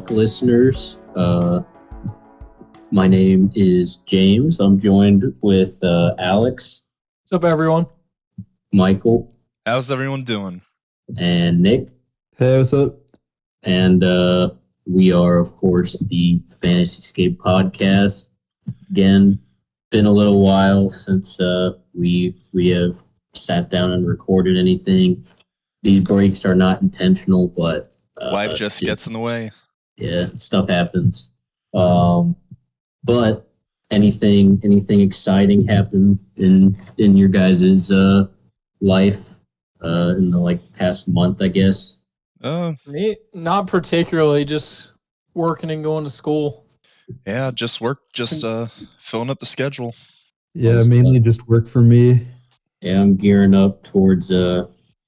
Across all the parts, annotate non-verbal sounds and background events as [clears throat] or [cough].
Welcome back, listeners. Uh, my name is James. I'm joined with uh, Alex, What's up, everyone? Michael, How's everyone doing? and Nick. Hey, what's up? And uh, we are, of course, the Fantasyscape podcast. Again, been a little while since uh, we we have sat down and recorded anything. These breaks are not intentional, but uh, Life just gets in the way. Yeah, stuff happens. Um, but anything anything exciting happened in in your guys's uh, life uh, in the like past month, I guess. Uh, Me, not particularly, just working and going to school. yeah, just work, just uh, filling up the schedule. Yeah, Nice. mainly just work for me. Yeah, I'm gearing up towards uh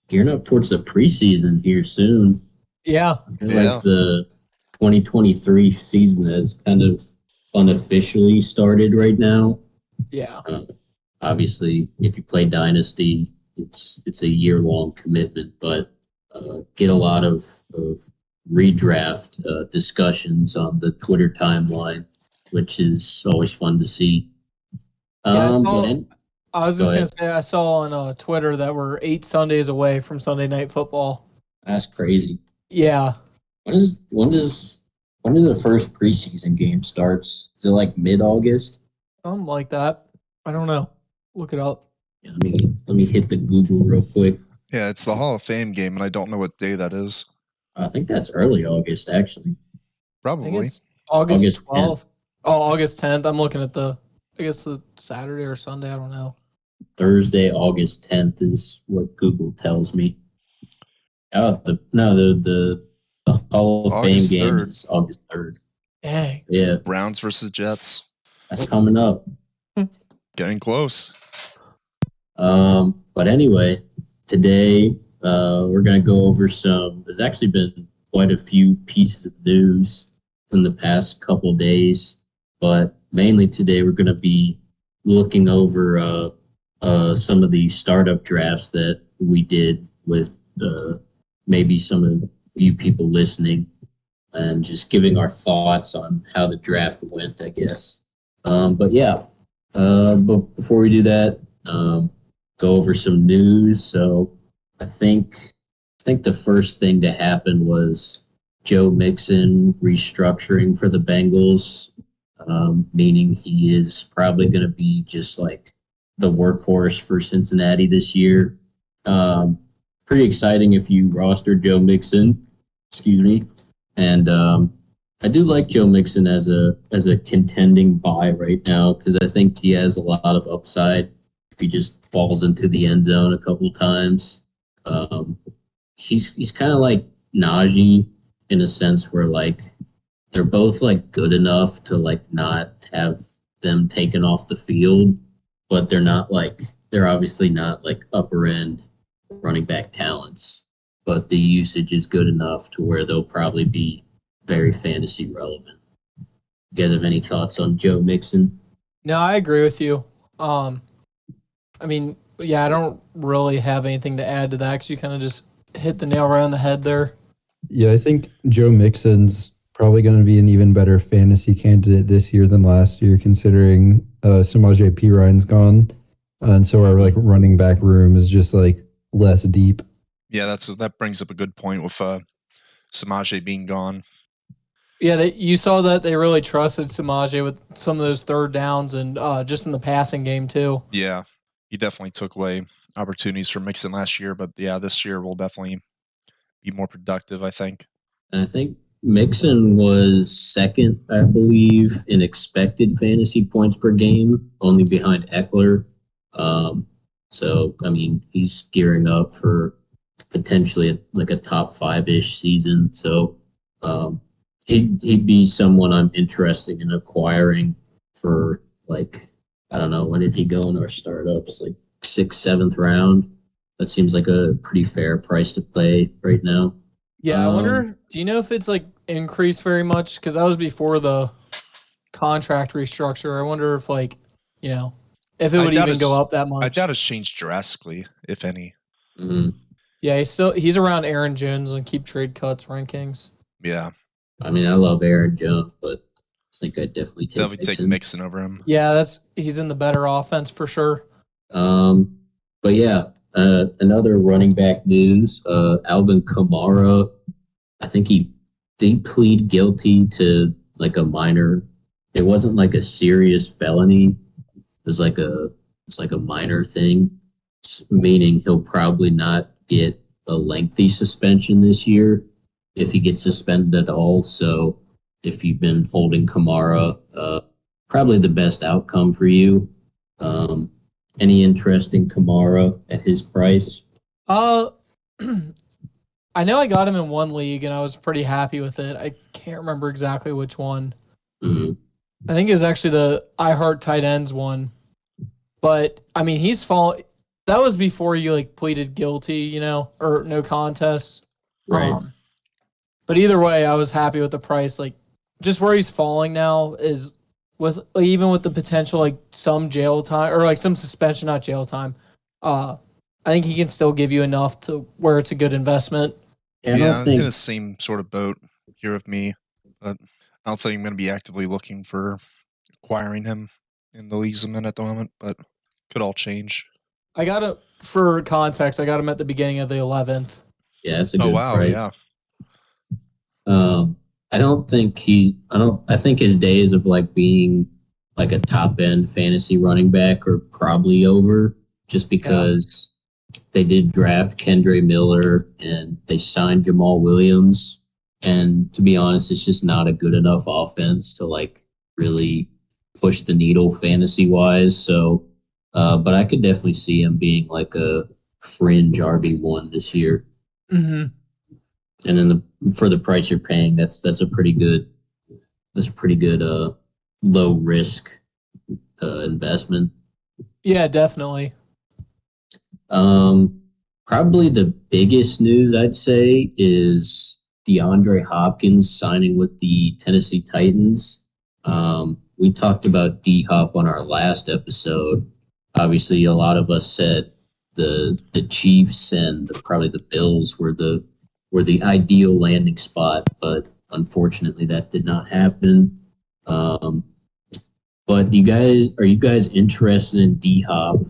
gearing up towards the preseason here soon. Yeah, Yeah. Like the 2023 season has kind of unofficially started right now. yeah, Uh, obviously, if you play Dynasty, it's it's a year long commitment, but uh, get a lot of, of redraft uh, discussions on the Twitter timeline, which is always fun to see. Yeah, I Um, saw- I was Go just gonna say I saw on uh, Twitter that we're eight Sundays away from Sunday night football. that's crazy. Yeah, When is when does when does the first preseason game starts? Is it like mid August? something like that. I don't know. Look it up. Yeah, let me let me hit the Google real quick. Yeah, it's the Hall of Fame game, and I don't know what day that is. I think that's early August actually. Probably. it's August August 10th. twelfth. Oh, August tenth. I'm looking at the. I guess the Saturday or Sunday. I don't know. Thursday, August tenth is what Google tells me. Oh, the no the the, the [laughs] Hall of August Fame game 3rd. is August third. Dang. Yeah, Browns versus Jets. that's coming up. [laughs] Getting close. Um, but anyway, today uh, we're going to go over some. There's actually been quite a few pieces of news in the past couple days, but mainly today we're going to be looking over uh, uh, some of the startup drafts that we did with uh, maybe some of you people listening and just giving our thoughts on how the draft went, I guess. Um, but yeah, uh, but before we do that, um, go over some news. So I think I think the first thing to happen was Joe Mixon restructuring for the Bengals, um, meaning he is probably going to be just like the workhorse for Cincinnati this year. Um, pretty exciting if you roster Joe Mixon. Excuse me, and um, I do like Joe Mixon as a as a contending buy right now because I think he has a lot of upside if he just falls into the end zone a couple times. Um, he's he's kind of like Najee in a sense where like they're both like good enough to like not have them taken off the field, but they're not like they're obviously not like upper end running back talents. But the usage is good enough to where they'll probably be very fantasy relevant. You guys have any thoughts on Joe Mixon? No, I agree with you. Um, I mean, yeah, I don't really have anything to add to that because you kind of just hit the nail right on the head there. Yeah, I think Joe Mixon's probably going to be an even better fantasy candidate this year than last year, considering uh, Samaje Perine's gone. and so our like running back room is just like less deep. Yeah, that's that brings up a good point with uh, Samaje being gone. Yeah, they, you saw that they really trusted Samaje with some of those third downs and uh, just in the passing game too. Yeah, he definitely took away opportunities from Mixon last year, but yeah, this year will definitely be more productive. I think. And I think Mixon was second, I believe, in expected fantasy points per game, only behind Ekeler. Um, so, I mean, he's gearing up for potentially a, like a top five ish season. So, um, he'd, he'd be someone I'm interested in acquiring for like, I don't know, when did he go in our startups? Like sixth, seventh round. That seems like a pretty fair price to pay right now. Yeah, I Um, wonder. Do you know if it's like increased very much? Because that was before the contract restructure. I wonder if like you know if it would even go up that much. I doubt it's changed drastically, if any. Mhm. Yeah, he's still he's around Aaron Jones and KeepTradeCut's rankings. Yeah, I mean, I love Aaron Jones, but I think I'd definitely take Definitely take Mixon. Mixon over him. Yeah, that's he's in the better offense for sure. Um, but yeah, uh, another running back news. Uh, Alvin Kamara, I think he they plead guilty to like a minor. It wasn't like a serious felony. Was like a it's like a minor thing, meaning he'll probably not get a lengthy suspension this year if he gets suspended at all. So if you've been holding Kamara, uh, probably the best outcome for you. Um, any interest in Kamara at his price? Uh, [clears throat] I know I got him in one league and I was pretty happy with it. I can't remember exactly which one. Mhm. I think it was actually the I Heart Tight Ends one. But I mean, he's fallen. That was before you like pleaded guilty, you know, or no contest. Right. Um, but either way, I was happy with the price. Like, just where he's falling now is with like, even with the potential like some jail time or like some suspension, not jail time. Uh, I think he can still give you enough to where it's a good investment. Yeah, I yeah, I'm think in the same sort of boat here with me, but I don't think I'm going to be actively looking for acquiring him in the leagues I'm in at the moment, but could all change. I got it for context. I got him at the beginning of the eleventh. yeah, it's a good Oh wow, price. yeah, Um, I don't think he. I don't. I think his days of like being like a top end fantasy running back are probably over, just because they did draft Kendre Miller and they signed Jamaal Williams, and to be honest, it's just not a good enough offense to like really push the needle fantasy wise. So, uh, but I could definitely see him being like a fringe RB one this year Mm-hmm. and then the for the price you're paying, that's that's a pretty good that's a pretty good uh low risk uh, investment. Yeah, definitely. Um, probably the biggest news I'd say is DeAndre Hopkins signing with the Tennessee Titans. Um, we talked about D Hop on our last episode. Obviously, a lot of us said the the Chiefs and probably the Bills were the were the ideal landing spot, but unfortunately, that did not happen. Um, but you guys, are you guys interested in D Hop?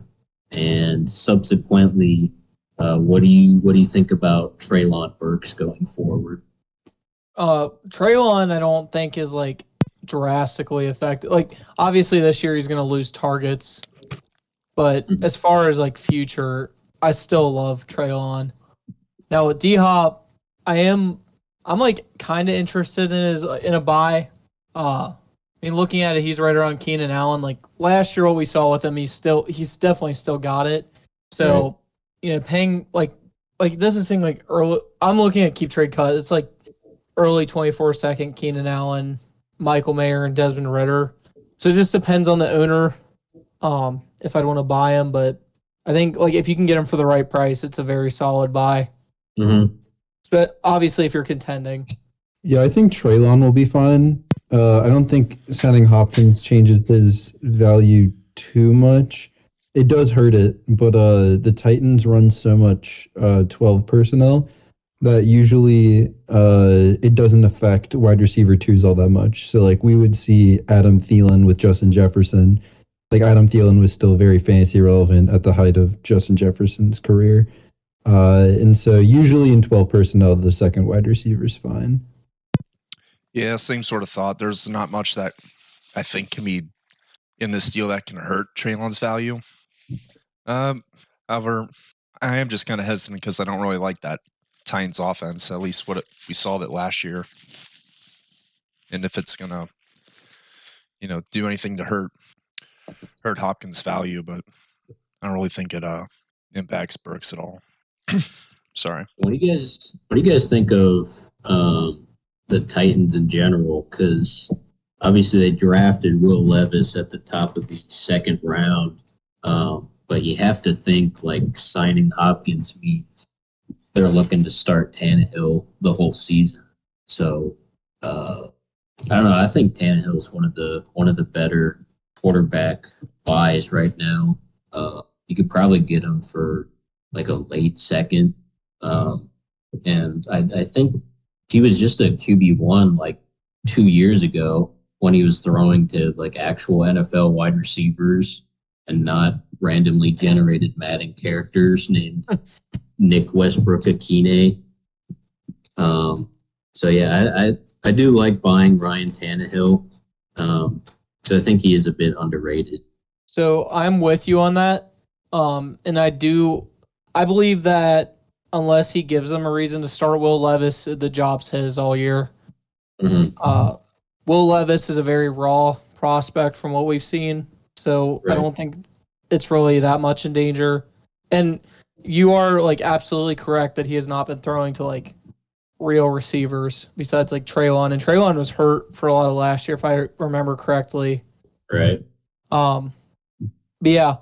And subsequently, uh, what do you what do you think about Treylon Burks going forward? Uh, Treylon, I don't think is like drastically affected. Like, obviously, this year he's going to lose targets, but Mhm. as far as like future, I still love Treylon. Now with D Hop, I am, I'm like kind of interested in his in a buy. Uh, I mean, looking at it, he's right around Keenan Allen. Like last year, what we saw with him, he's still he's definitely still got it. So. You know, paying like like this is seem like early. I'm looking at KeepTradeCut. It's like early 24 second Keenan Allen, Michael Mayer, and Desmond Ridder. So it just depends on the owner, um, if I'd want to buy him. But I think like if you can get him for the right price, it's a very solid buy. Mm-hmm. But obviously, if you're contending, Yeah, I think Treylon will be fine. Uh, I don't think signing Hopkins changes his value too much. It does hurt it, but uh, the Titans run so much uh, 12 personnel that usually uh, it doesn't affect wide receiver twos all that much. So, like, we would see Adam Thielen with Justin Jefferson. Like, Adam Thielen was still very fantasy relevant at the height of Justin Jefferson's career. Uh, and so, usually in 12 personnel, the second wide receiver is fine. yeah, same sort of thought. There's not much that I think can be in this deal that can hurt Treylon's value. Um, however, I am just kind of hesitant because I don't really like that Titans offense. At least what it, we saw of it last year, and if it's gonna, you know, do anything to hurt hurt Hopkins' value, but I don't really think it uh impacts Burks at all. [laughs] Sorry. What do you guys What do you guys think of um, the Titans in general? Because obviously they drafted Will Levis at the top of the second round, um, but you have to think like signing Hopkins means they're looking to start Tannehill the whole season. So uh, I don't know. I think Tannehill is one of the one of the better quarterback buys right now. Uh, you could probably get him for like a late second. Um, and I, I think he was just a QB one like two years ago when he was throwing to like actual NFL wide receivers and not randomly generated Madden characters named [laughs] Nick Westbrook-Ikhine. Um, so yeah, I, I, I do like buying Ryan Tannehill. Um, so I think he is a bit underrated. So I'm with you on that. Um, and I do, I believe that unless he gives them a reason to start Will Levis, the job's his all year. Mhm. Uh, Will Levis is a very raw prospect from what we've seen, so I don't think it's really that much in danger. And you are like absolutely correct that he has not been throwing to like real receivers besides like Treylon, and Treylon was hurt for a lot of last year if I remember correctly. Right. Um, but yeah,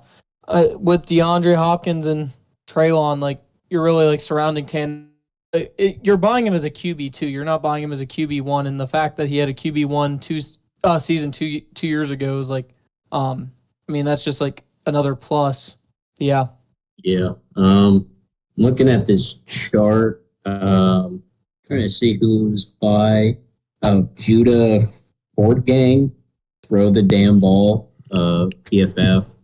uh, with DeAndre Hopkins and Traylon, like you're really like surrounding Tan. It, it, you're buying him as a QB two. You're not buying him as a QB one. And the fact that he had a QB one two uh, season two two years ago is like, um, I mean that's just like another plus. Yeah, Yeah. Um, looking at this chart, um, trying to see who's by. Oh, Judah Ford Gang, throw the damn ball. Uh, PFF.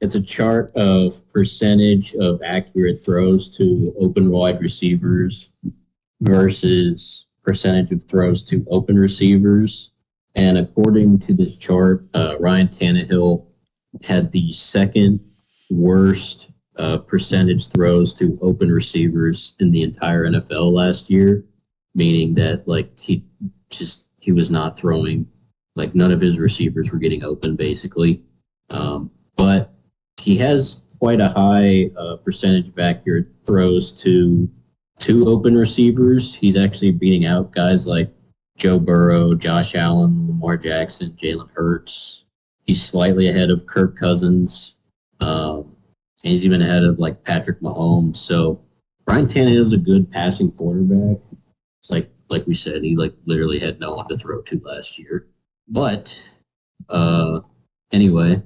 It's a chart of percentage of accurate throws to open wide receivers versus percentage of throws to open receivers. And according to this chart, uh, Ryan Tannehill had the second worst uh, percentage throws to open receivers in the entire NFL last year, meaning that like he just he was not throwing, like none of his receivers were getting open basically. Um, but he has quite a high uh, percentage of accurate throws to two open receivers. He's actually beating out guys like Joe Burrow, Josh Allen, Lamar Jackson, Jalen Hurts. He's slightly ahead of Kirk Cousins. Um, and he's even ahead of like Patrick Mahomes. So Brian Tannehill is a good passing quarterback. It's like like we said, he like literally had no one to throw to last year. But uh, anyway,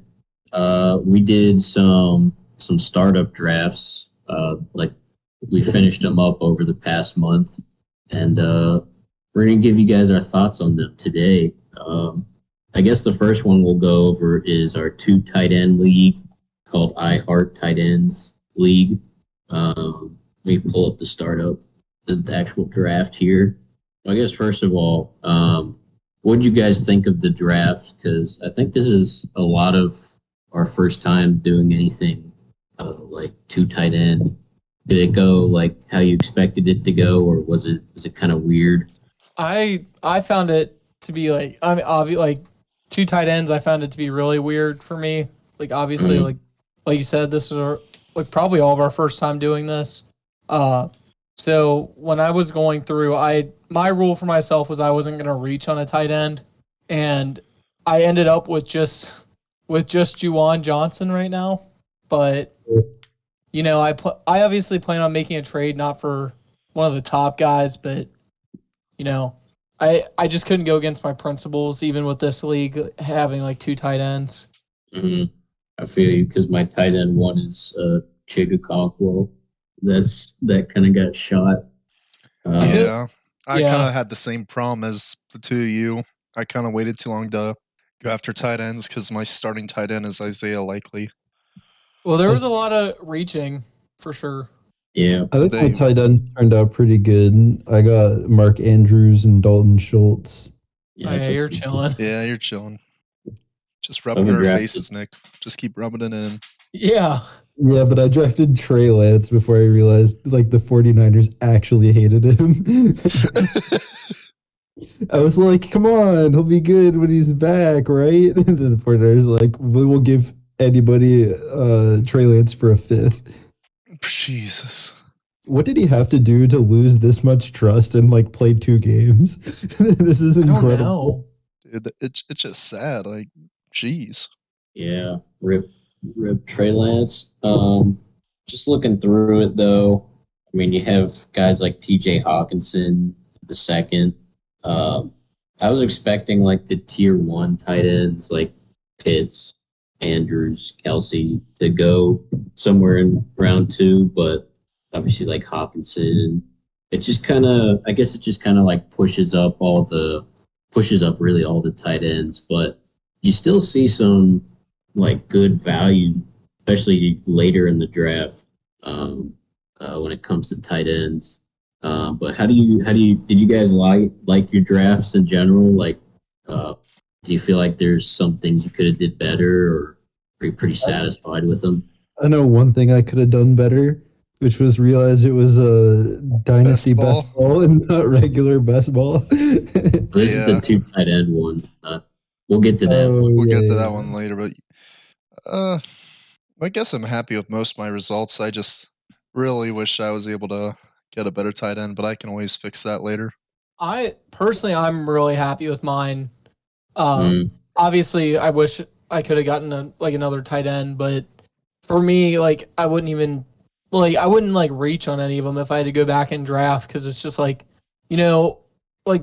uh, we did some some startup drafts. Uh, like we finished them up over the past month, and we're gonna give you guys our thoughts on them today. Um, I guess the first one we'll go over is our two tight end league called I Heart Tight Ends League. Um, let me pull up the startup, the, the actual draft here. I guess first of all, um, what did you guys think of the draft? Because I think this is a lot of our first time doing anything uh, like two tight end. Did it go like how you expected it to go, or was it was it kind of weird? I I found it to be like I mean obvi- like two tight ends. I found it to be really weird for me. Like obviously Mhm. like like you said, this is our, like probably all of our first time doing this. Uh, so when I was going through, I my rule for myself was I wasn't gonna reach on a tight end, and I ended up with just with just Juwan Johnson right now. But you know, I pl- I obviously plan on making a trade not for one of the top guys, but you know, I I just couldn't go against my principles, even with this league having like two tight ends. hmm I feel you because my tight end one is uh, Chig Okonkwo. That's that kind of got shot. Uh, yeah. I Yeah. kind of had the same problem as the two of you. I kind of waited too long to go after tight ends because my starting tight end is Isaiah Likely. Well, there was a lot of reaching for sure. Yeah. I think my They- tight end turned out pretty good. I got Mark Andrews and Dalton Schultz. Yeah, oh, yeah, you're chilling. Yeah, you're chilling. Just rubbing our faces, Nick. Just keep rubbing it in. Yeah, Yeah, but I drafted Trey Lance before I realized like the 49ers actually hated him. [laughs] I was like, come on, he'll be good when he's back, right? [laughs] And then the 49ers like, we will give anybody uh Trey Lance for a fifth. Jesus. What did he have to do to lose this much trust and like play two games? [laughs] this is incredible. know. Dude, It's, it's just sad. Like, jeez. Yeah, rip, rip Trey Lance. Um, just looking through it though, I mean, you have guys like T.J. Hockenson, the second. Um, I was expecting like the tier one tight ends like Pitts, Andrews, Kelce to go somewhere in round two, but obviously like Hockenson. It just kind of, I guess it just kind of like pushes up all the pushes up really all the tight ends, but you still see some like good value, especially later in the draft um, uh, when it comes to tight ends. Uh, but how do you how do you did you guys like like your drafts in general? Like, uh, do you feel like there's some things you could have did better, or are you pretty satisfied with them? I know one thing I could have done better, which was realize it was a dynasty Best ball. best ball, and not regular best ball. [laughs] This is the two tight end one. Uh, we'll get to that Oh, one. We'll get to yeah. that one later, but uh, I guess I'm happy with most of my results. I just really wish I was able to get a better tight end, but I can always fix that later. I personally, I'm really happy with mine. Um, Mm. Obviously, I wish I could have gotten a, like another tight end, but for me, like I wouldn't even like I wouldn't like reach on any of them if I had to go back and draft because it's just like, you know, like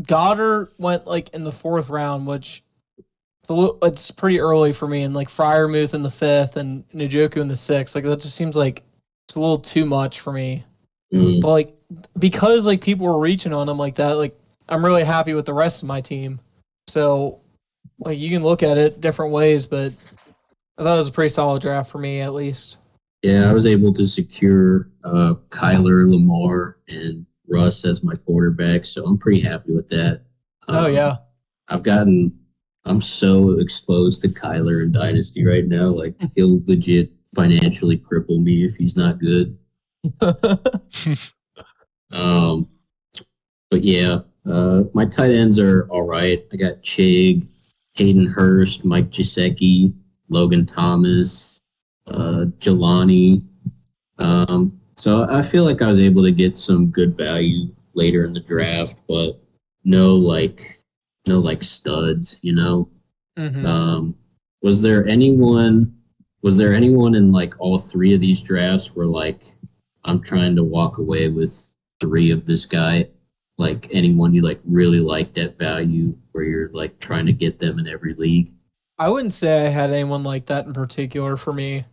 Goedert went like in the fourth round, which it's a little- it's pretty early for me, and like Freiermuth in the fifth and Njoku in the sixth. Like that just seems like it's a little too much for me. Mm. But like because like people were reaching on him like that, like I'm really happy with the rest of my team. So like you can look at it different ways, but I thought it was a pretty solid draft for me at least. Yeah, I was able to secure uh, Kyler, Lamar, and Russ as my quarterback, so I'm pretty happy with that. oh Um, yeah. I've gotten. I'm so exposed to Kyler and Dynasty right now. Like [laughs] he'll legit financially cripple me if he's not good. [laughs] Um, but yeah, uh, my tight ends are all right. I got Chig, Hayden Hurst, Mike Gesicki, Logan Thomas, uh, Jelani. Um, so I feel like I was able to get some good value later in the draft, but no like no like studs, you know. Mhm. Um, was there anyone? Was there anyone in like all three of these drafts where like I'm trying to walk away with three of this guy? Like anyone you like really liked at value, where you're like trying to get them in every league? I wouldn't say I had anyone like that in particular for me.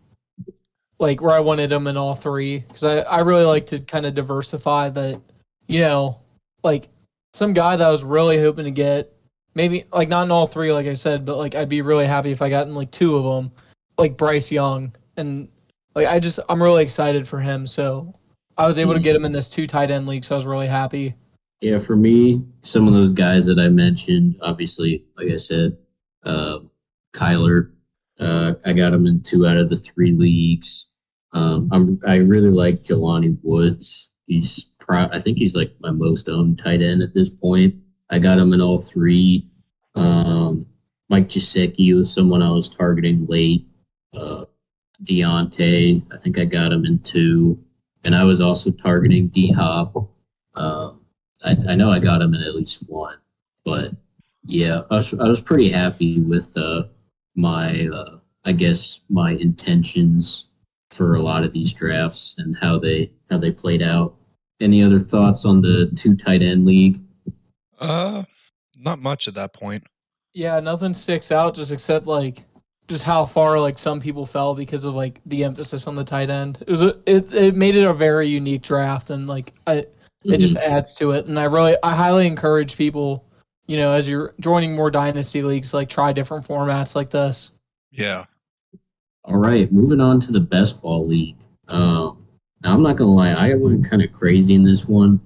Like where I wanted them in all three because I, I really like to kind of diversify that, you know, like some guy that I was really hoping to get, maybe like not in all three, like I said, but like I'd be really happy if I got in like two of them, like Bryce Young, and like I just I'm really excited for him. So I was able to hmm. get him in this two tight end league, so I was really happy. Yeah, for me, some of those guys that I mentioned, obviously, like I said, uh, Kyler, uh, I got him in two out of the three leagues. Um, I'm I really like Jelani Woods. He's pro- I think he's like my most owned tight end at this point. I got him in all three. Um, Mike Gesicki was someone I was targeting late. Uh, Diontae, I think I got him in two, and I was also targeting D Hop. Um, I, I know I got him in at least one, but yeah, I was I was pretty happy with uh, my uh, I guess my intentions for a lot of these drafts and how they how they played out. Any other thoughts on the two tight end league? Uh, not much at that point. Yeah, nothing sticks out just except like just how far like some people fell because of like the emphasis on the tight end. It was a, it it made it a very unique draft and like I it just adds to it and I really I highly encourage people, you know, as you're joining more dynasty leagues like try different formats like this. Yeah. All right, moving on to the best ball league. Um, now I'm not gonna lie, I went kind of crazy in this one.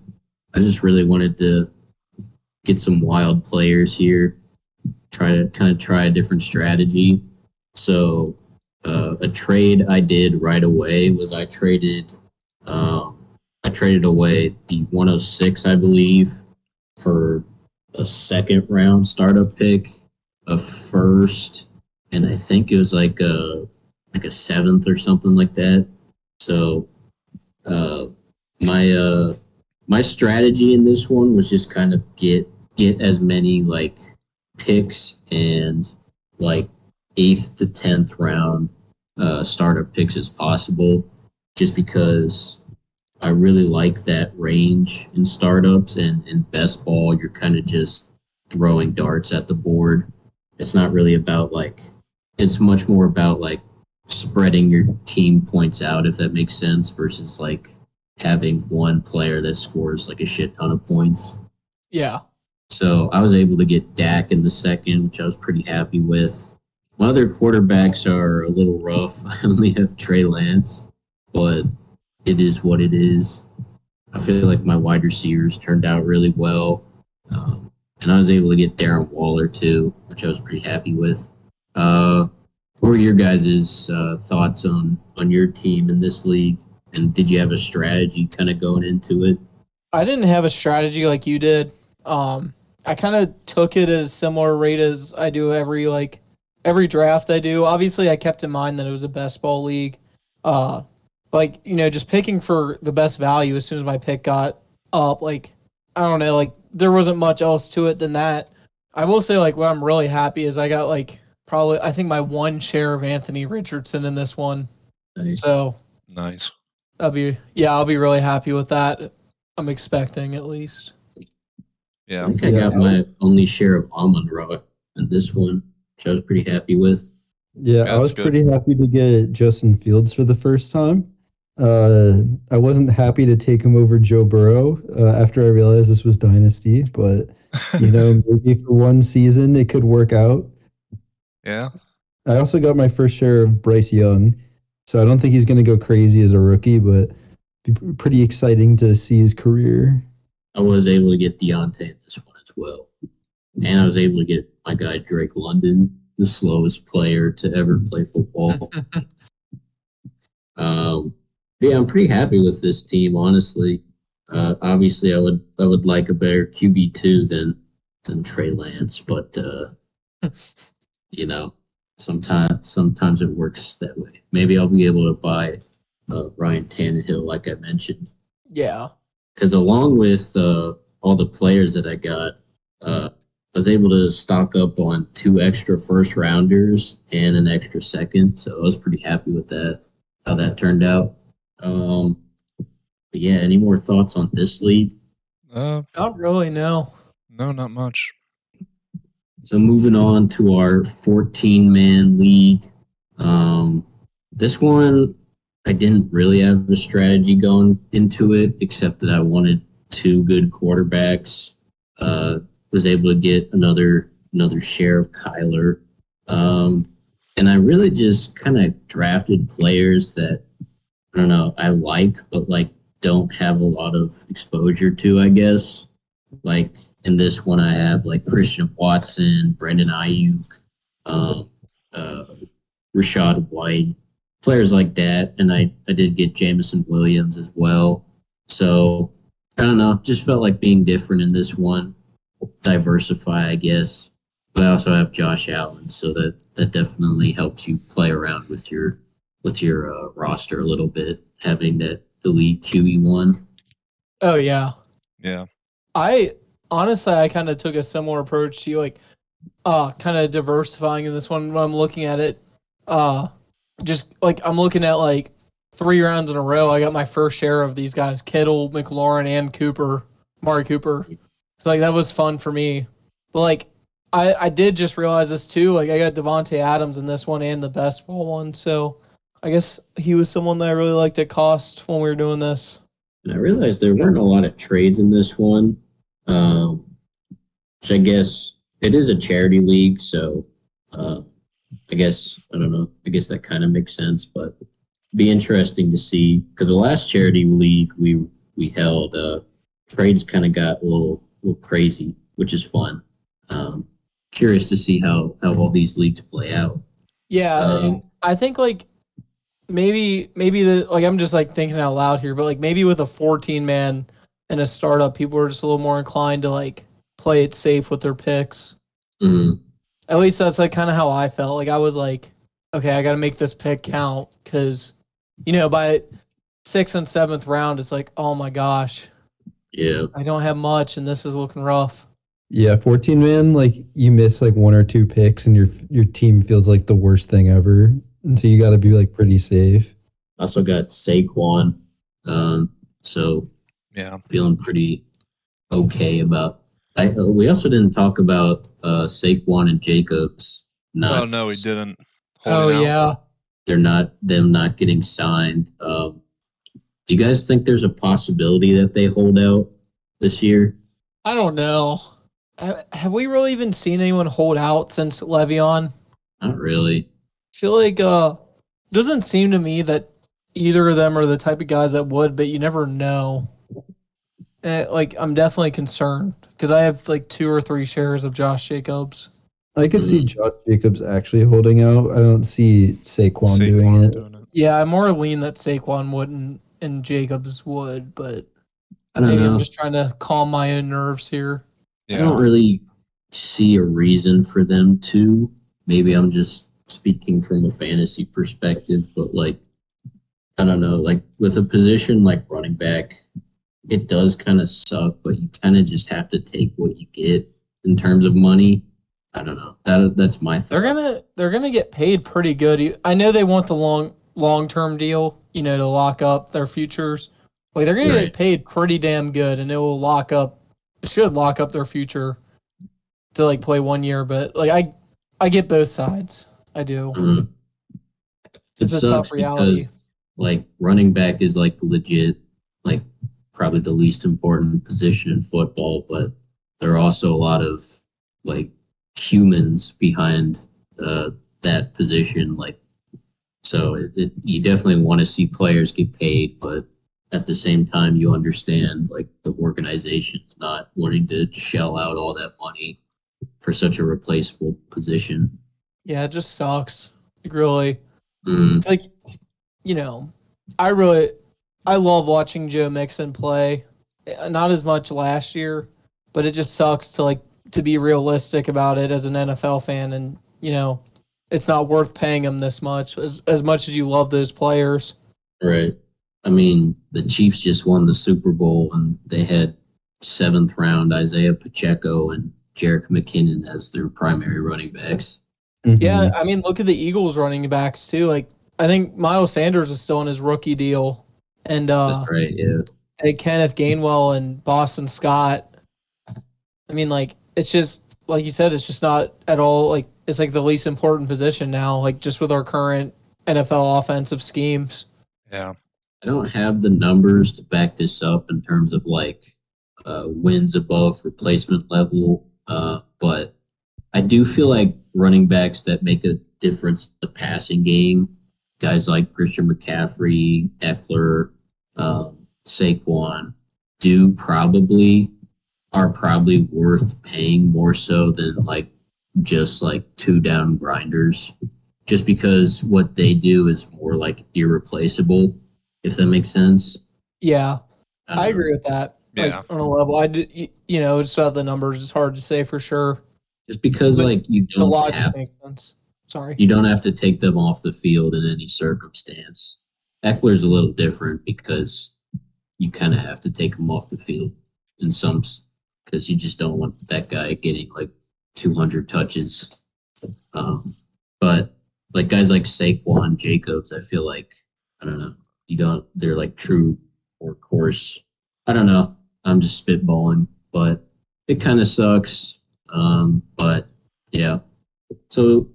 I just really wanted to get some wild players here, try to kind of try a different strategy. So uh, a trade I did right away was I traded, um, I traded away the 106, I believe, for a second round startup pick, a first, and I think it was like a like a seventh or something like that. So uh, my uh, my strategy in this one was just kind of get get as many like picks and like eighth to tenth round uh, startup picks as possible, just because I really like that range in startups and in best ball. You're kind of just throwing darts at the board. It's not really about like. It's much more about like spreading your team points out, if that makes sense, versus like having one player that scores like a shit ton of points. Yeah. So I was able to get Dak in the second, which I was pretty happy with. My other quarterbacks are a little rough. [laughs] I only have Trey Lance, but it is what it is. I feel like my wide receivers turned out really well. Um, and I was able to get Darren Waller too, which I was pretty happy with. Uh, what were your guys' uh, thoughts on, on your team in this league? And did you have a strategy kind of going into it? I didn't have a strategy like you did. Um, I kind of took it at a similar rate as I do every like every draft I do. Obviously, I kept in mind that it was a best ball league. Uh, like you know, just picking for the best value as soon as my pick got up. Like I don't know, like there wasn't much else to it than that. I will say, like what I'm really happy is I got like probably I think my one share of Anthony Richardson in this one. Nice. So Nice. I'll be yeah, I'll be really happy with that. I'm expecting at least. yeah I Yeah. think I Yeah. got my only share of Amon-Ra in this one, which I was pretty happy with. Yeah, Yeah, I was good. pretty happy to get Justin Fields for the first time. Uh, I wasn't happy to take him over Joe Burrow uh, after I realized this was Dynasty, but you know, [laughs] maybe for one season it could work out. yeah. I also got my first share of Bryce Young, so I don't think he's going to go crazy as a rookie, but be pretty exciting to see his career. I was able to get Diontae in this one as well. And I was able to get my guy Drake London, the slowest player to ever play football. [laughs] um, yeah, I'm pretty happy with this team, honestly. Uh, obviously, I would I would like a better QB two than than Trey Lance, but uh, [laughs] you know, sometimes sometimes it works that way. Maybe I'll be able to buy uh, Ryan Tannehill, like I mentioned Yeah. because along with uh, all the players that I got, uh, I was able to stock up on two extra first rounders and an extra second. So I was pretty happy with that, how that turned out. Um, but yeah, any more thoughts on this league? Uh, Not really, no. no, not much. So moving on to our 14 man league. Um, this one, I didn't really have a strategy going into it, except that I wanted two good quarterbacks. Uh, was able to get another another share of Kyler, um, and I really just kind of drafted players that I don't know I like, but like don't have a lot of exposure to. I guess like in this one, I have like Christian Watson, Brandon Aiyuk, um, uh, Rachaad White, players like that, and I I did get Jameson Williams as well. So I don't know, just felt like being different in this one, diversify, I guess. But I also have Josh Allen, so that that definitely helps you play around with your with your uh, roster a little bit, having that elite QB one. Oh yeah. Yeah. I honestly I kind of took a similar approach to you, like uh kind of diversifying in this one when I'm looking at it. Uh just like I'm looking at like three rounds in a row, I got my first share of these guys, Kittle, McLaurin, and Cooper, Amari Cooper. So like that was fun for me. But like I I did just realize this too. Like I got Davante Adams in this one and the best ball one, so I guess he was someone that I really liked at cost when we were doing this. And I realized there weren't a lot of trades in this one, um, which I guess it is a charity league, so uh, I guess I don't know. I guess that kind of makes sense, but be interesting to see because the last charity league we we held uh, trades kind of got a little little crazy, which is fun. Um, curious to see how how all these leagues play out. Yeah, Um, I think like maybe maybe the like I'm just like thinking out loud here, but like maybe with a 14 man and a startup, people are just a little more inclined to like play it safe with their picks. Mhm. At least that's like kind of how I felt. Like I was like, okay, I got to make this pick count because you know by sixth and seventh round, it's like, oh my gosh, Yeah, I don't have much, and this is looking rough. Yeah, 14 man, like you miss like one or two picks and your your team feels like the worst thing ever. And so you got to be like pretty safe. also got Saquon, um, so Yeah. feeling pretty okay about. I, uh, we also didn't talk about uh, Saquon and Jacobs. Not, oh no, he didn't. Oh out. yeah, They're not them not getting signed. Um, do you guys think there's a possibility that they hold out this year? I don't know. have we really even seen anyone hold out since Le'Veon? Not really. I feel like uh doesn't seem to me that either of them are the type of guys that would, but you never know. And, like I'm definitely concerned because I have like two or three shares of Josh Jacobs. I could see Josh Jacobs actually holding out. I don't see Saquon, doing it. doing it. Yeah, I'm more lean that Saquon wouldn't and Jacobs would, but I don't maybe know. I'm just trying to calm my own nerves here. I don't really see a reason for them to. Maybe I'm just speaking from a fantasy perspective, but like, I don't know. Like with a position like running back, it does kind of suck, but you kind of just have to take what you get in terms of money. I don't know. That that's my They're gonna they're gonna get paid pretty good. I know they want the long long term deal, you know, to lock up their futures. Like they're gonna Right. get paid pretty damn good, and it will lock up. It should lock up their future to like play one year. But like I, I get both sides. I do. [laughs] Mhm. It It's a sucks because like running back is like legit, like probably the least important position in football, but there are also a lot of like humans behind uh, that position. Like, so it, it, you definitely want to see players get paid, but at the same time, you understand like the organization's not wanting to shell out all that money for such a replaceable position. Yeah, it just sucks. Like, really. Mm, It's like, you know, I really, I love watching Joe Mixon play. Uh, Not as much last year, but it just sucks to like to be realistic about it as an NFL fan, and you know, it's not worth paying him this much as as much as you love those players. Right. I mean, the Chiefs just won the Super Bowl and they had seventh round Isaiah Pacheco and Jerick McKinnon as their primary running backs. Mhm. Yeah, I mean, look at the Eagles running backs too. Like, I think Miles Sanders is still on his rookie deal, and uh, That's right. Yeah. and Kenneth Gainwell and Boston Scott. I mean, like it's just like you said, it's just not at all like it's like the least important position now. Like just with our current NFL offensive schemes. Yeah. I don't have the numbers to back this up in terms of like uh, wins above replacement level, uh, but I do feel like running backs that make a difference in the passing game, guys like Christian McCaffrey, Ekeler, um, Saquon, do probably are probably worth paying more so than like just like two down grinders, just because what they do is more like irreplaceable if that makes sense. Yeah, don't I agree with that. Like, Yeah. on a level, I did, you know, just about the numbers, it's hard to say for sure. Just because But like you don't logic have makes sense. Sorry. you don't have to take them off the field in any circumstance. Ekeler's a little different because you kind of have to take him off the field in some because you just don't want that guy getting like 200 touches. Um, but like guys like Saquon, Jacobs, I feel like I don't know. You don't. They're like true or course. I don't know. I'm just spitballing, but it kind of sucks. Um, but yeah. So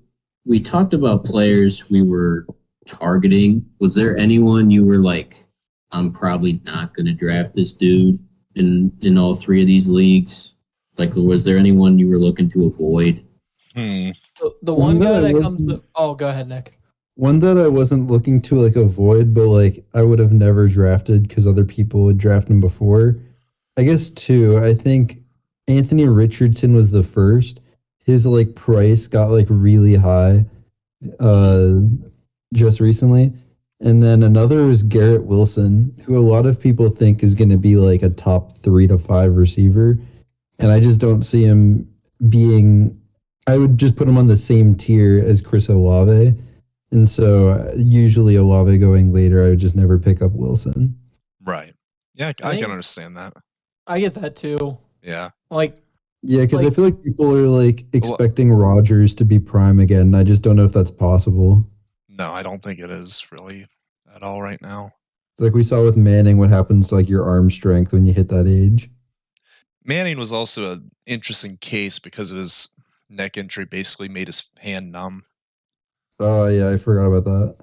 we talked about players we were targeting. Was there anyone you were like, I'm probably not going to draft this dude in in all three of these leagues? Like, was there anyone you were looking to avoid? Hmm. The, the one No, guy it that comes wasn't- to. Oh, go ahead, Nick. One that I wasn't looking to like avoid, but like I would have never drafted because other people would draft him before. I guess two. I think Anthony Richardson was the first. His like price got like really high, uh, just recently, and then another is Garrett Wilson, who a lot of people think is going to be like a top three to five receiver, and I just don't see him being. I would just put him on the same tier as Chris Olave. And so uh, usually Olave going later, I would just never pick up Wilson. Right. Yeah, I, I think- can understand that. I get that too. Yeah. Like, Yeah, because I feel like people are like expecting Rodgers to be prime again. I just don't know if that's possible. No, I don't think it is really at all right now. Like we saw with Manning, what happens to like your arm strength when you hit that age. Manning was also an interesting case because of his neck injury basically made his hand numb. Oh yeah, I forgot about that.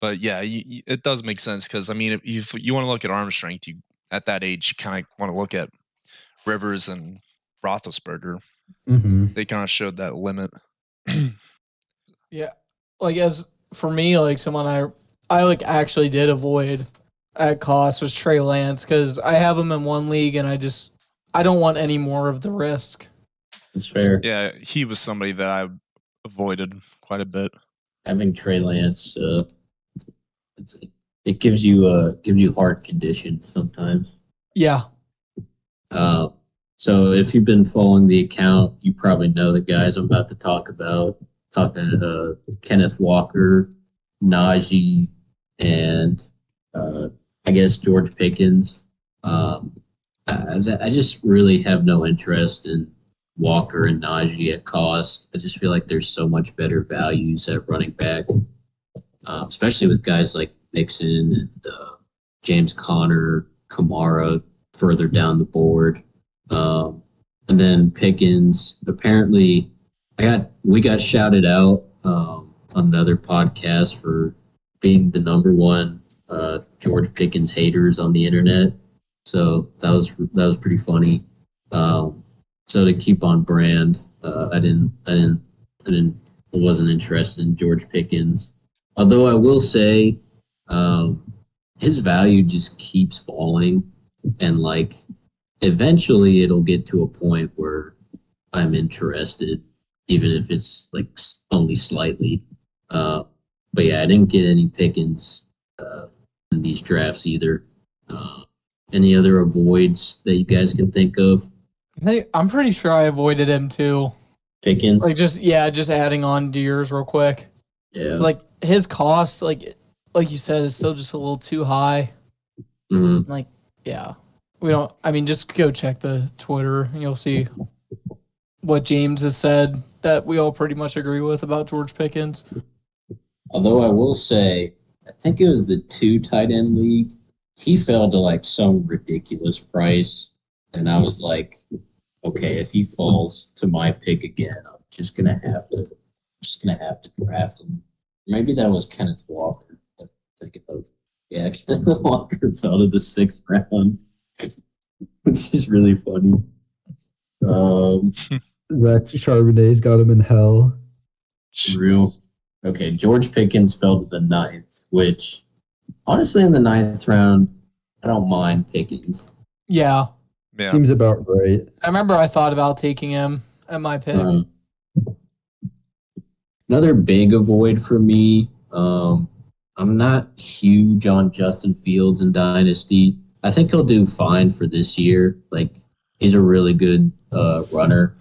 But yeah, you, you- it does make sense because I mean, if you, if you want to look at arm strength, you at that age you kind of want to look at Rivers and Roethlisberger. hmm they kind of showed that limit. Yeah, like as for me, like someone I I like actually did avoid at cost was Trey Lance because I have him in one league and I just I don't want any more of the risk. It's fair. Yeah, he was somebody that I avoided quite a bit. Having Trey Lance, uh, it's, it gives you uh gives you heart conditions sometimes. Yeah, Uh, so if you've been following the account, you probably know the guys I'm about to talk about. Talking uh, Kenneth Walker, Najee, and uh, I guess George Pickens. Um, I, I just really have no interest in Walker and Najee at cost. I just feel like there's so much better values at running back, um, especially with guys like Mixon and uh, James Conner, Kamara further down the board. Um, and then Pickens. Apparently, I got we got shouted out um, on another podcast for being the number one uh, George Pickens haters on the internet. So that was that was pretty funny. Um, so to keep on brand, uh, I didn't I didn't I didn't wasn't interested in George Pickens. Although I will say, um, his value just keeps falling, and like eventually it'll get to a point where I'm interested, even if it's like only slightly. Uh, but yeah, I didn't get any Pickens uh, in these drafts either. Uh, any other avoids that you guys can think of? I I'm pretty sure I avoided him too. Pickens, Like just yeah, just adding on to yours real quick. yeah, It's like his cost, like like you said, is still just a little too high. Mhm. Like yeah, we don't. I mean, just go check the Twitter. and You'll see what James has said that we all pretty much agree with about George Pickens. Although I will say, I think it was the two tight end league. He fell to like some ridiculous price, and I was like, okay, if he falls to my pick again, I'm just gonna have to, just gonna have to draft him. Maybe that was Kenneth Walker. I think of yeah, [laughs] Kenneth Walker fell to the sixth round, which is really funny. Um, [laughs] Zach Charbonnet's got him in hell. Real. Okay, George Pickens fell to the ninth, which honestly, in the ninth round, I don't mind picking. Yeah, Yeah, Seems about right. I remember I thought about taking him at my pick. Um, another big avoid for me. Um, I'm not huge on Justin Fields and Dynasty. I think he'll do fine for this year. Like he's a really good uh, runner,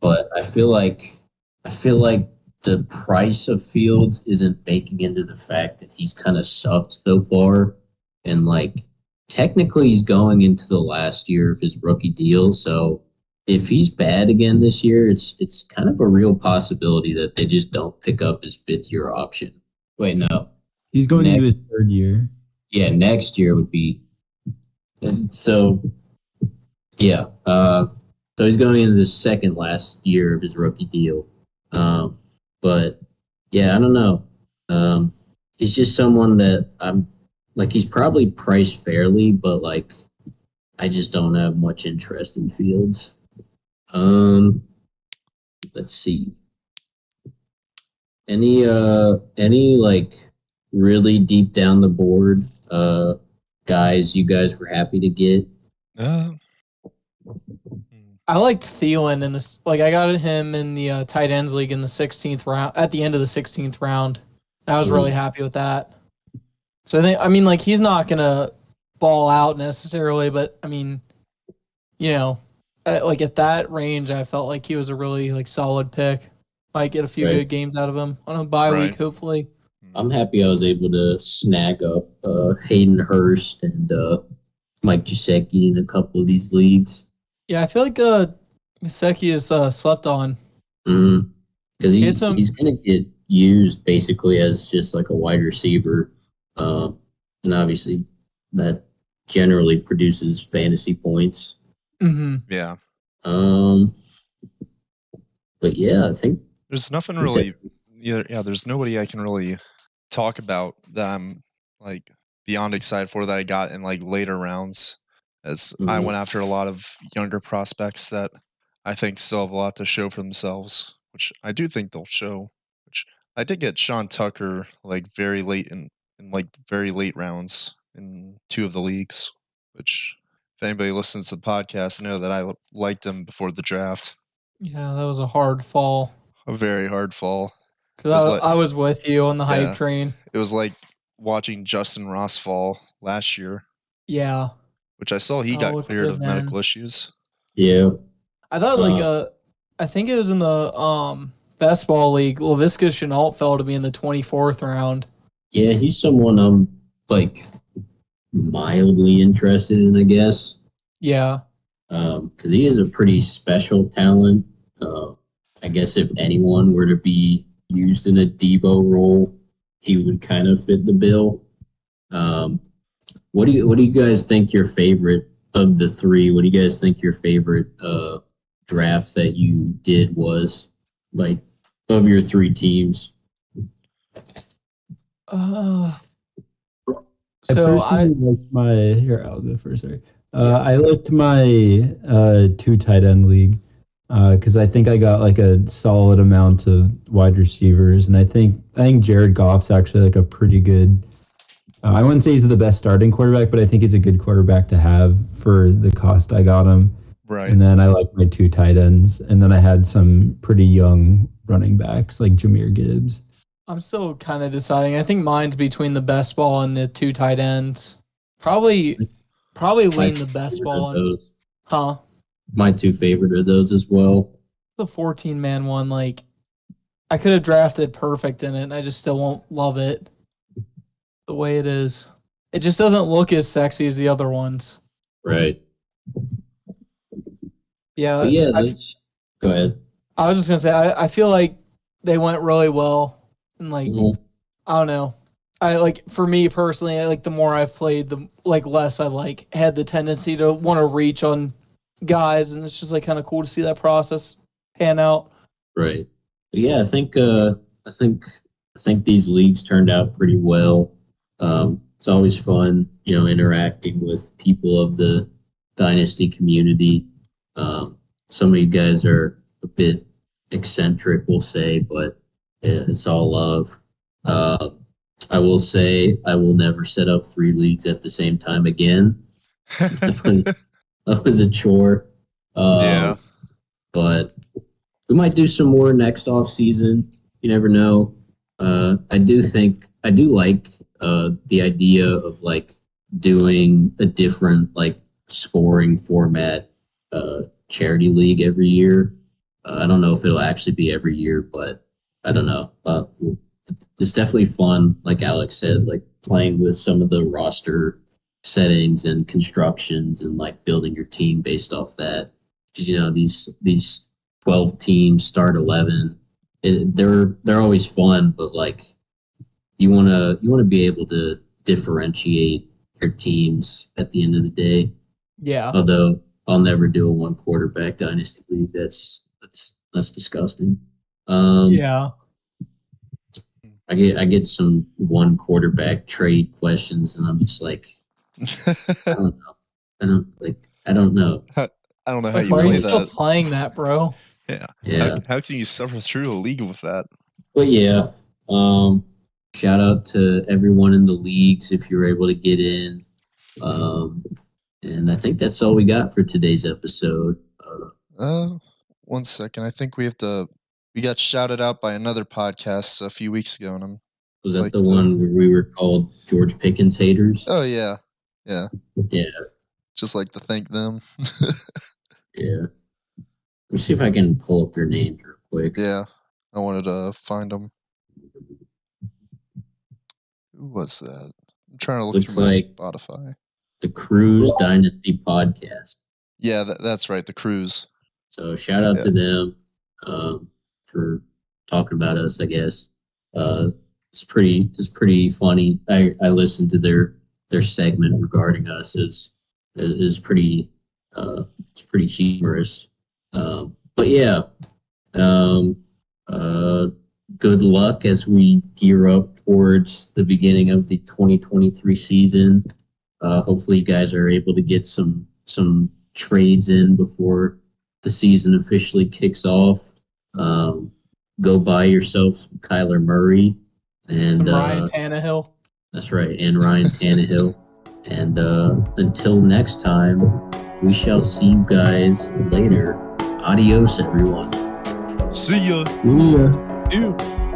but I feel like I feel like the price of Fields isn't baking into the fact that he's kind of sucked so far, and like technically he's going into the last year of his rookie deal, so if he's bad again this year, it's it's kind of a real possibility that they just don't pick up his fifth year option. Wait, no. He's going Next. into his third year. Yeah, next year would be and so yeah. Uh so he's going into the second last year of his rookie deal. Um but yeah, I don't know. Um he's just someone that I'm like he's probably priced fairly, but like I just don't have much interest in Fields. Um, let's see. Any uh any like really deep down the board uh guys you guys were happy to get? Uh, I liked Thielen in this. Like I got him in the uh, tight ends league in the 16th round. At the end of the 16th round, I was really happy with that. So I think I mean like he's not gonna ball out necessarily, but I mean, you know, uh, like at that range, I felt like he was a really like solid pick. Might get a few Right. good games out of him on a bye Right. week, hopefully. I'm happy I was able to snag up uh Hayden Hurst and uh Mike Gesicki in a couple of these leagues. Yeah, I feel like uh, Gesicki is uh, slept on. Because he, It's, um, he's going to get used basically as just like a wide receiver. Uh, and obviously, that generally produces fantasy points. Mm-hmm. yeah, Um, but yeah, I think there's nothing Okay. really. Yeah, yeah. There's nobody I can really talk about that I'm like beyond excited for that I got in like later rounds. As I Mhm. went after a lot of younger prospects that I think still have a lot to show for themselves, which I do think they'll show. Which I did get Sean Tucker like very late in, in like very late rounds in two of the leagues, which if anybody listens to the podcast know that I liked him before the draft. Yeah, that was a hard fall. A very hard fall. Cause I, like- I was with you on the hype Yeah. train. It was like watching Justyn Ross fall last year, Yeah, which I saw he Oh, got cleared of man. medical issues. Yeah, I thought like Uh, uh, I think it was in the um best ball league. Laviska Shenault fell to me in the twenty fourth round. yeah, he's someone I'm like mildly interested in, I guess, Yeah, because he is a pretty special talent. Uh, I guess if anyone were to be used in a Deebo role, he would kind of fit the bill. Um, what do you What do you guys think your favorite of the three? What do you guys think your favorite uh, draft that you did was? Like of your three teams. uh, I so I personally liked my here. I'll go first. Sorry. Uh, I looked my uh, two tight end league because I think I got like a solid amount of wide receivers, and I think I think Jared Goff's actually like a pretty good. Uh, I wouldn't say he's the best starting quarterback, but I think he's a good quarterback to have for the cost I got him. Right. And then I like my two tight ends, and then I had some pretty young running backs like Jahmyr Gibbs. I'm still kind of deciding. I think mine's between the best ball and the two tight ends. Probably, probably My lean the best ball. On, huh? My two favorite are those as well. The 14 man one, like, I could have drafted perfect in it, and I just still won't love it the way it is. It just doesn't look as sexy as the other ones. Right. Yeah, But yeah, I, that's, go ahead. I was just gonna say I, I feel like they went really well, and like Mhm. I don't know. I like for me personally, I, like the more I've played, the like less I've like had the tendency to want to reach on guys, and it's just like kind of cool to see that process pan out. Right. But yeah, I think uh, I think I think these leagues turned out pretty well. Um, it's always fun, you know, interacting with people of the dynasty community. Um, some of you guys are a bit eccentric, we'll say, but yeah, it's all love. Uh, I will say I will never set up three leagues at the same time again. [laughs] [laughs] That was, a chore. Um, Yeah. But we might do some more next off season. You never know. Uh, I do think I do like uh, the idea of like doing a different like scoring format uh, charity league every year. Uh, I don't know if it'll actually be every year, but I don't know. Uh, it's definitely fun. Like Alex said, like playing with some of the roster settings and constructions and like building your team based off that. Because you know these these twelve teams start eleven. It, they're they're always fun, but like you wanna you wanna be able to differentiate your teams at the end of the day. Yeah, Although I'll never do a one quarterback dynasty league. That's that's that's disgusting. Um, yeah. I get I get some one quarterback trade questions, and I'm just like, I don't know. I don't like. I don't know. I don't know how Like, you why are play you still that. playing that, bro? Yeah. How, how can you suffer through a league with that? But yeah, um, shout out to everyone in the leagues if you're able to get in. Um, and I think that's all we got for today's episode. Uh, Uh, one second. I think we have to. We got shouted out by another podcast a few weeks ago, and I'm. was that Like the to- one where we were called George Pickens haters? Oh yeah, yeah, Yeah, just like to thank them. [laughs] yeah. Let me see if I can pull up their names real quick. yeah, I wanted to find them. Who was that? I'm trying to look Looks through my like- Spotify. The Cruise Dynasty podcast. Yeah, that, that's right. The cruise. So shout out Yeah. to them um, for talking about us. I guess uh, it's pretty it's pretty funny. I, I listened to their their segment regarding us is is pretty uh, it's pretty humorous. Um, but yeah, um, uh, good luck as we gear up towards the beginning of the 2023 season. Uh, hopefully, you guys are able to get some some trades in before the season officially kicks off. Um, go buy yourself some Kyler Murray and Some uh, Ryan Tannehill. That's right, and Ryan Tannehill. And uh, until next time, we shall see you guys later. Adios, everyone. See ya. Yeah. Ew.